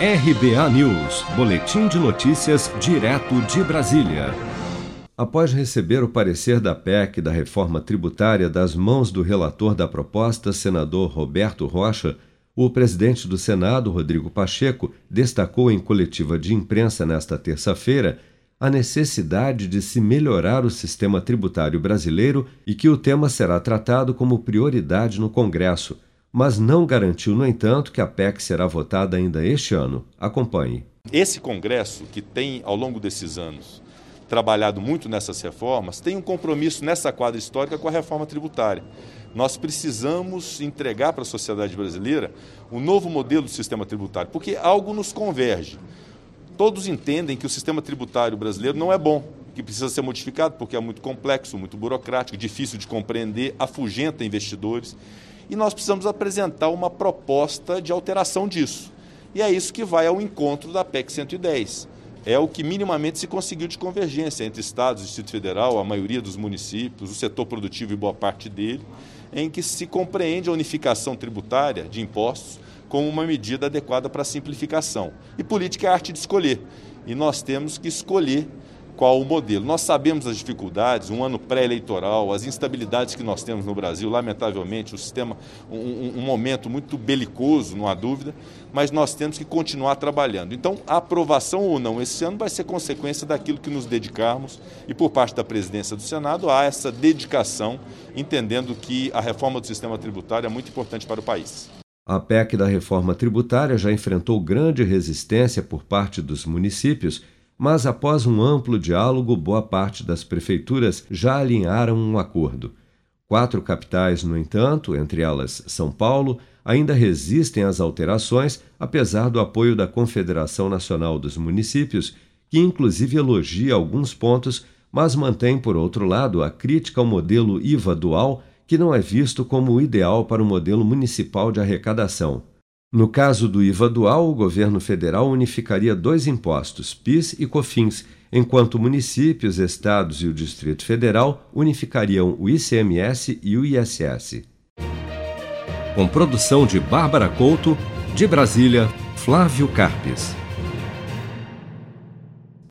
RBA News, Boletim de Notícias, direto de Brasília. Após receber o parecer da PEC da reforma tributária das mãos do relator da proposta, senador Roberto Rocha, o presidente do Senado, Rodrigo Pacheco, destacou em coletiva de imprensa nesta terça-feira a necessidade de se melhorar o sistema tributário brasileiro e que o tema será tratado como prioridade no Congresso mas não garantiu, no entanto, que a PEC será votada ainda este ano. Acompanhe. Esse Congresso, que tem, ao longo desses anos, trabalhado muito nessas reformas, tem um compromisso nessa quadra histórica com a reforma tributária. Nós precisamos entregar para a sociedade brasileira um novo modelo do sistema tributário, porque algo nos converge. Todos entendem que o sistema tributário brasileiro não é bom, que precisa ser modificado porque é muito complexo, muito burocrático, difícil de compreender, afugenta investidores e nós precisamos apresentar uma proposta de alteração disso. E é isso que vai ao encontro da PEC 110. É o que minimamente se conseguiu de convergência entre Estados, Distrito Federal, a maioria dos municípios, o setor produtivo e boa parte dele, em que se compreende a unificação tributária de impostos como uma medida adequada para a simplificação. E política é a arte de escolher. E nós temos que escolher qual o modelo. Nós sabemos as dificuldades, um ano pré-eleitoral, as instabilidades que nós temos no Brasil, lamentavelmente, o sistema, um, um, momento muito belicoso, não há dúvida, mas nós temos que continuar trabalhando. Então, a aprovação ou não esse ano vai ser consequência daquilo que nos dedicarmos e, por parte da presidência do Senado, há essa dedicação, entendendo que a reforma do sistema tributário é muito importante para o país. A PEC da reforma tributária já enfrentou grande resistência por parte dos municípios mas após um amplo diálogo, boa parte das prefeituras já alinharam um acordo. Quatro capitais, no entanto, entre elas São Paulo, ainda resistem às alterações, apesar do apoio da Confederação Nacional dos Municípios, que inclusive elogia alguns pontos, mas mantém, por outro lado, a crítica ao modelo IVA dual, que não é visto como o ideal para o modelo municipal de arrecadação. No caso do IVA dual, o governo federal unificaria dois impostos, PIS e COFINS, enquanto municípios, estados e o Distrito Federal unificariam o ICMS e o ISS. Com produção de Bárbara Couto, de Brasília, Flávio Carpes.